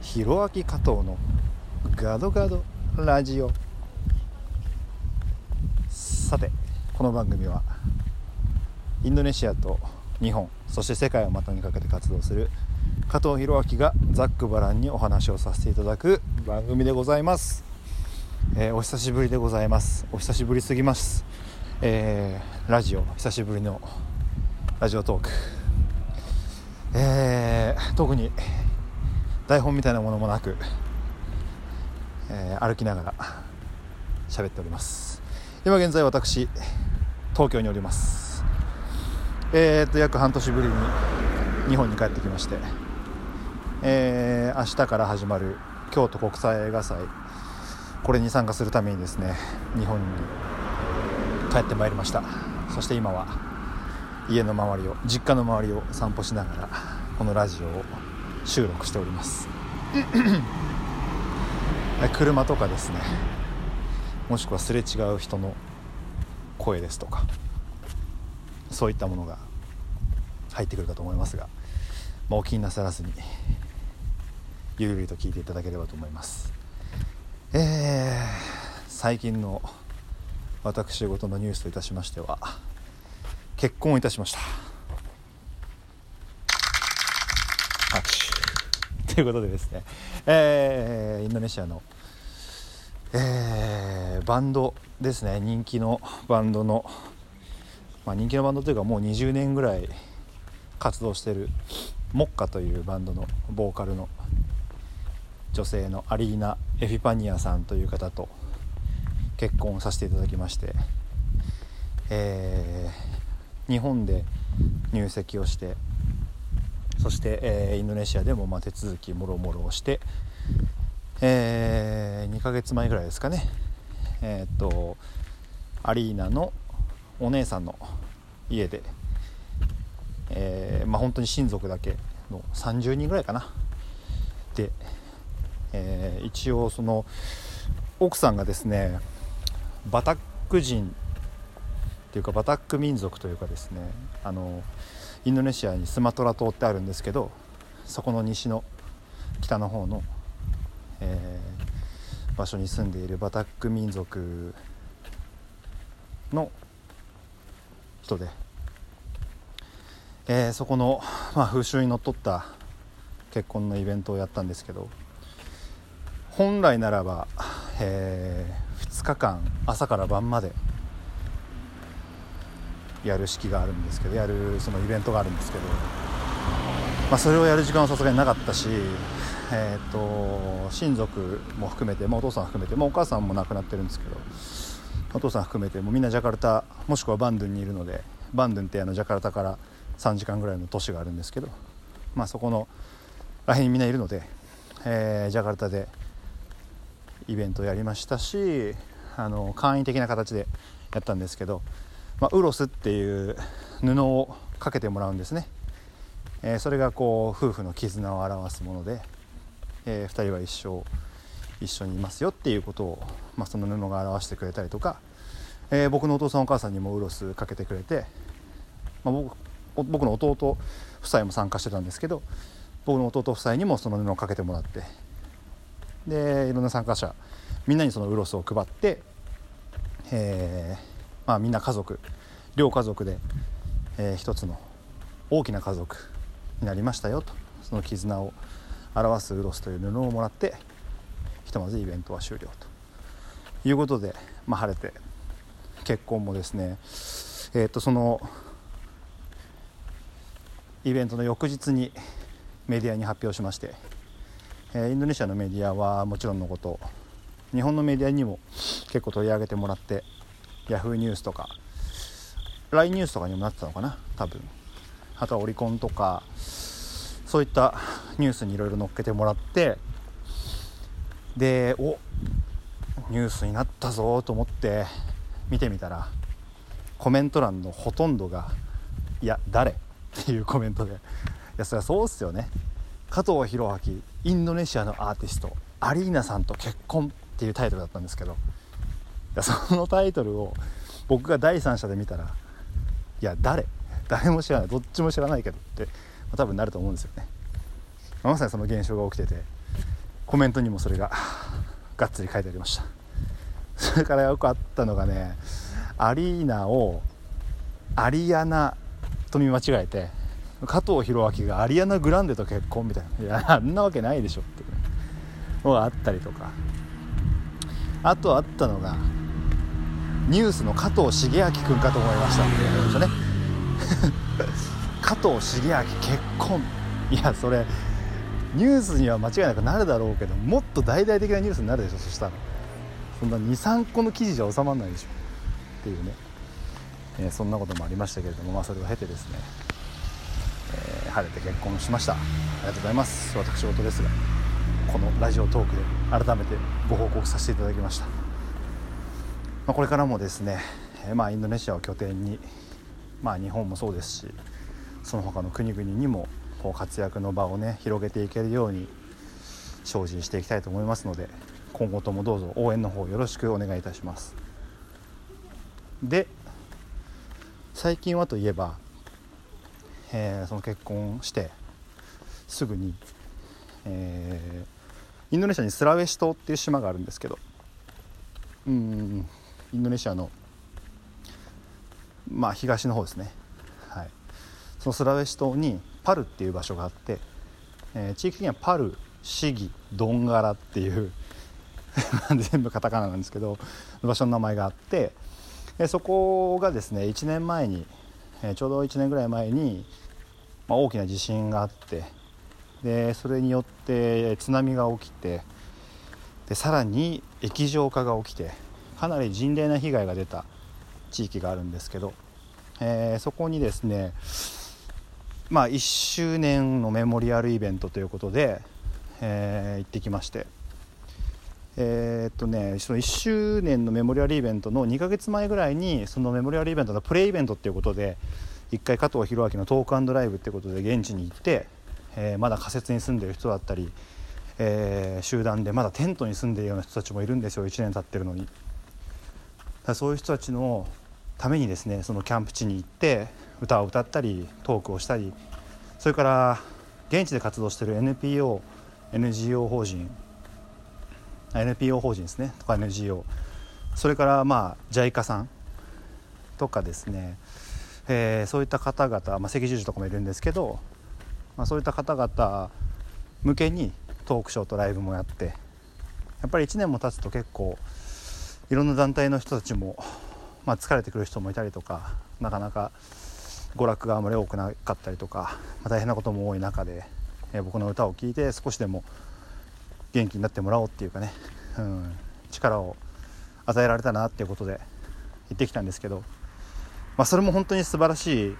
ひろあき加藤のガドガドラジオ。さてこの番組はインドネシアと日本そして世界を股にかけて活動する加藤弘明がざっくばらんにお話をさせていただく番組でございます、えー、お久しぶりでございます。お久しぶりすぎます、えー、ラジオ久しぶりのラジオトーク。えー、特に台本みたいなものもなく、えー、歩きながら喋っております。今現在私東京におります。えー、っと約半年ぶりに日本に帰ってきまして、えー、明日から始まる京都国際映画祭これに参加するためにですね日本に帰ってまいりました。そして今は家の周りを実家の周りを散歩しながらこのラジオを収録しております。車とかですね。もしくはすれ違う人の声ですとか。そういったものが入ってくるかと思いますが、まあ、お気になさらずにゆるりと聞いていただければと思います。えー、最近の私事のニュースといたしましては結婚をいたしましたということでですね、えー、インドネシアの、えー、バンドですね。人気のバンドの、まあ、人気のバンドというかもう20年ぐらい活動してるモッカというバンドのボーカルの女性のアリーナ・エフィパニアさんという方と結婚させていただきまして、えー、日本で入籍をしてそして、えー、インドネシアでもま手続きもろもろをして、えー、2ヶ月前ぐらいですかね。えっ、とアリーナのお姉さんの家で、えー、まあ、本当に親族だけの30人ぐらいかな。で、えー、一応その奥さんがですねバタック人っていうかバタック民族というかですねあのインドネシアにスマトラ島ってあるんですけどそこの西の北の方の、えー、場所に住んでいるバタック民族の人で、えー、そこの、まあ、風習にのっとった結婚のイベントをやったんですけど本来ならば、えー、2日間朝から晩までやる式があるんですけどやるそのイベントがあるんですけど、まあ、それをやる時間はさすがになかったし、えーと、親族も含めて、まあ、お父さん含めて、まあ、お母さんも亡くなってるんですけどお父さん含めてもうみんなジャカルタもしくはバンドゥンにいるのでバンドゥンってあのジャカルタから3時間ぐらいの都市があるんですけど、まあ、そこのらへんにみんないるので、えー、ジャカルタでイベントをやりましたしあの簡易的な形でやったんですけどまあ、ウロスっていう布をかけてもらうんですね、えー、それがこう夫婦の絆を表すもので、えー、2人は一生一緒にいますよっていうことを、まあ、その布が表してくれたりとか、えー、僕のお父さんお母さんにもウロスかけてくれて、まあ、僕僕の弟夫妻も参加してたんですけど僕の弟夫妻にもその布をかけてもらってでいろんな参加者みんなにそのウロスを配って、えー、まあ、みんな家族両家族で、えー、一つの大きな家族になりましたよとその絆を表すウロスという布をもらってひとまずイベントは終了と。いうことで、まあ、晴れて結婚もですねえー、とそのイベントの翌日にメディアに発表しまして、えー、インドネシアのメディアはもちろんのこと日本のメディアにも結構取り上げてもらってヤフーニュースとか。LINE ニュースとかにもなってたのかな多分。あとはオリコンとかそういったニュースにいろいろ載っけてもらってでおニュースになったぞと思って見てみたらコメント欄のほとんどが「いや誰?」っていうコメントで。いやそりゃそうっすよね。加藤弘明インドネシアのアーティストアリーナさんと結婚っていうタイトルだったんですけどやそのタイトルを僕が第三者で見たらいや誰？誰も知らない。どっちも知らないけどって、まあ、多分なると思うんですよね、まさにその現象が起きててコメントにもそれががっつり書いてありました。それからよくあったのがねアリーナをアリアナと見間違えて加藤弘明がアリアナ・グランデと結婚みたいな。いやあんなわけないでしょっていうのがあったりとか。あとあったのがニュースの加藤茂明君かと思いました。って言われましたね。加藤茂明結婚いやそれニュースには間違いなくなるだろうけどもっと大々的なニュースになるでしょそしたら。そんな23個の記事じゃ収まらないでしょっていうね、えー、そんなこともありましたけれどもまあそれを経てですね、えー、晴れて結婚しました。ありがとうございます。私事ですがこのラジオトークで改めてご報告させていただきました、まあ、これからもですね、え、まあインドネシアを拠点にまあ日本もそうですしその他の国々にもこう活躍の場をね広げていけるように精進していきたいと思いますので今後ともどうぞ応援の方よろしくお願いいたします。で最近はといえば、えー、その結婚してすぐに、えー、インドネシアにスラウェシ島っていう島があるんですけどうんインドネシアのまあ東の方ですね。はい。そのスラウェシ島にパルっていう場所があって、えー、地域的にはパルシギドンガラっていう 全部カタカナなんですけど場所の名前があってでそこがですね1年前に、えー、ちょうど1年ぐらい前に、まあ、大きな地震があってでそれによって津波が起きてでさらに液状化が起きてかなり甚大な被害が出た地域があるんですけど、えー、そこにですねまあ、1周年のメモリアルイベントということで、えー、行ってきましてえー、っとねその1周年のメモリアルイベントの2ヶ月前ぐらいにそのメモリアルイベントのプレイイベントっていうことで1回加藤弘明のトークライブっていうことで現地に行って、えー、まだ仮設に住んでる人だったり、えー、集団でまだテントに住んでるような人たちもいるんですよ1年経ってるのに。そういう人たちのためにですねそのキャンプ地に行って歌を歌ったりトークをしたりそれから現地で活動している NPO NGO 法人 NPO 法人ですねとか NGO それからまあ JICA さんとかですね、えー、そういった方々、まあ、赤十字とかもいるんですけど、まあ、そういった方々向けにトークショーとライブもやってやっぱり1年も経つと結構いろんな団体の人たちも、まあ、疲れてくる人もいたりとかなかなか娯楽があまり多くなかったりとか、まあ、大変なことも多い中で、えー、僕の歌を聴いて少しでも元気になってもらおうっていうかね、うん、力を与えられたなっていうことで行ってきたんですけど、まあ、それも本当に素晴らしい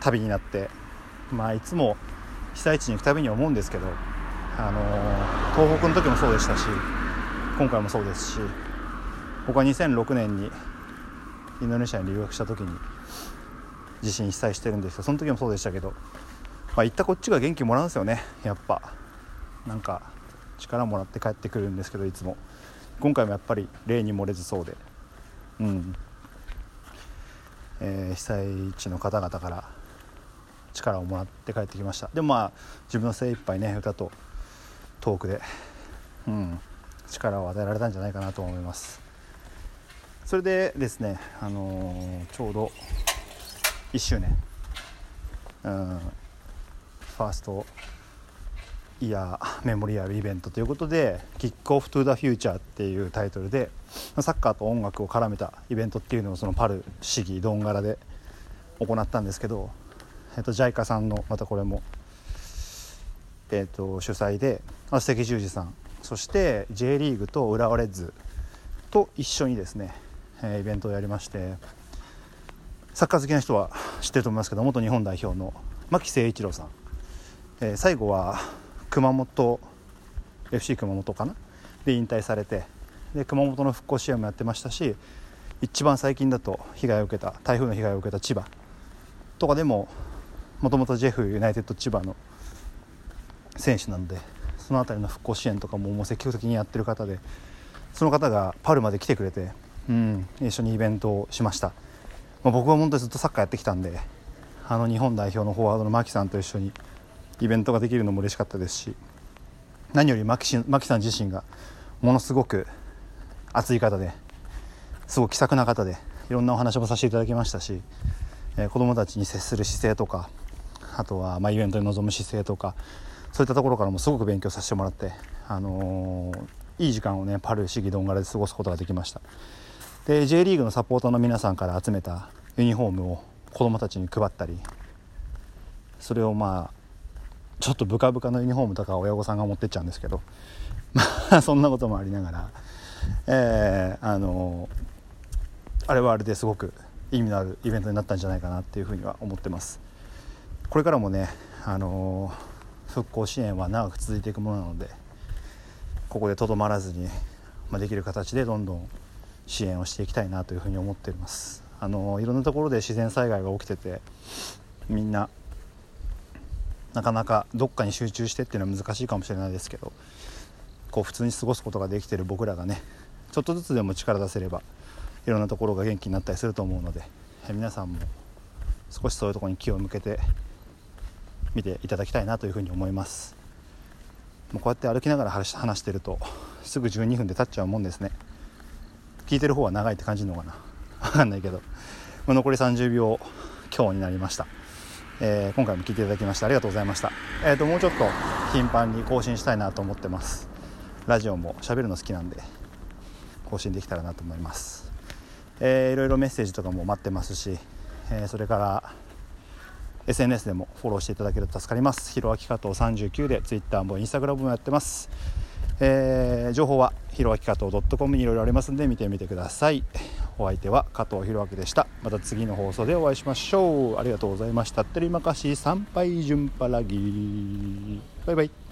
旅になって、まあ、いつも被災地に行くたびに思うんですけど、あのー、東北の時もそうでしたし今回もそうですし僕は2006年にインドネシアに留学した時に地震被災してるんですけどその時もそうでしたけど、まあ、行ったこっちが元気もらうんですよね。やっぱ。なんか力もらって帰ってくるんですけどいつも。今回もやっぱり例に漏れずそうで。うん、えー、被災地の方々から力をもらって帰ってきました。でもまあ自分の精一杯ね歌とトークで、うん、力を与えられたんじゃないかなと思います。それでですね、あのー、ちょうど1周年、うん、ファーストイヤーメモリアルイベントということで「キックオフ・トゥ・ザ・フューチャー」っていうタイトルでサッカーと音楽を絡めたイベントっていうのをそのパル市議ドンガラで行ったんですけど、えっと、JICA さんのまたこれも、えっと、主催で関十字さんそして J リーグと浦和レッズと一緒にですね、えイベントをやりましてサッカー好きな人は知ってると思いますけど元日本代表の牧誠一郎さん、えー、最後は熊本 FC 熊本かな？で引退されてで熊本の復興支援もやってましたし一番最近だと被害を受けた台風の被害を受けた千葉とかでももともとジェフユナイテッド千葉の選手なのでその辺りの復興支援とかももう積極的にやってる方でその方がパルまで来てくれて、うん、一緒にイベントをしました。まあ、僕は本当にずっとサッカーやってきたんであの日本代表のフォワードの牧さんと一緒にイベントができるのも嬉しかったですし何より牧さん自身がものすごく熱い方ですごく気さくな方でいろんなお話もさせていただきましたし、えー、子どもたちに接する姿勢とかあとはまイベントに臨む姿勢とかそういったところからもすごく勉強させてもらって、あのー、いい時間をねパルシギドンガラで過ごすことができましたで J リーグのサポーターの皆さんから集めたユニフォームを子どもたちに配ったりそれをまあちょっとブカブカのユニフォームとか親御さんが持ってっちゃうんですけど まあそんなこともありながら、えー、あのあれはあれですごく意味のあるイベントになったんじゃないかなっていうふうには思ってます。これからもね、あの復興支援は長く続いていくものなのでここでとどまらずに、まあ、できる形でどんどん支援をしていきたいなというふに思っております。あのいろんなところで自然災害が起きててみんななかなかどっかに集中してっていうのは難しいかもしれないですけどこう普通に過ごすことができてる僕らがねちょっとずつでも力出せればいろんなところが元気になったりすると思うので皆さんも少しそういうとこに気を向けて見ていただきたいなというふうに思います。もうこうやって歩きながら話してるとすぐ12分で経っちゃうもんですね。聞いてる方は長いって感じるのかな？分かんないけど、まあ、残り30秒今日になりました、えー、今回も聞いていただきましてありがとうございました、えーと、もうちょっと頻繁に更新したいなと思ってます。ラジオも喋るの好きなんで更新できたらなと思います、えー、いろいろメッセージとかも待ってますし、えー、それから SNS でもフォローしていただけると助かります。ひろあき加藤39で Twitter も Instagram もやってます。えー、情報はひろあき加藤 .com にいろいろありますんで見てみてください。お相手は加藤弘明でした。また次の放送でお会いしましょう。ありがとうございました。テリマカシ参拝順パラギ。バイバイ。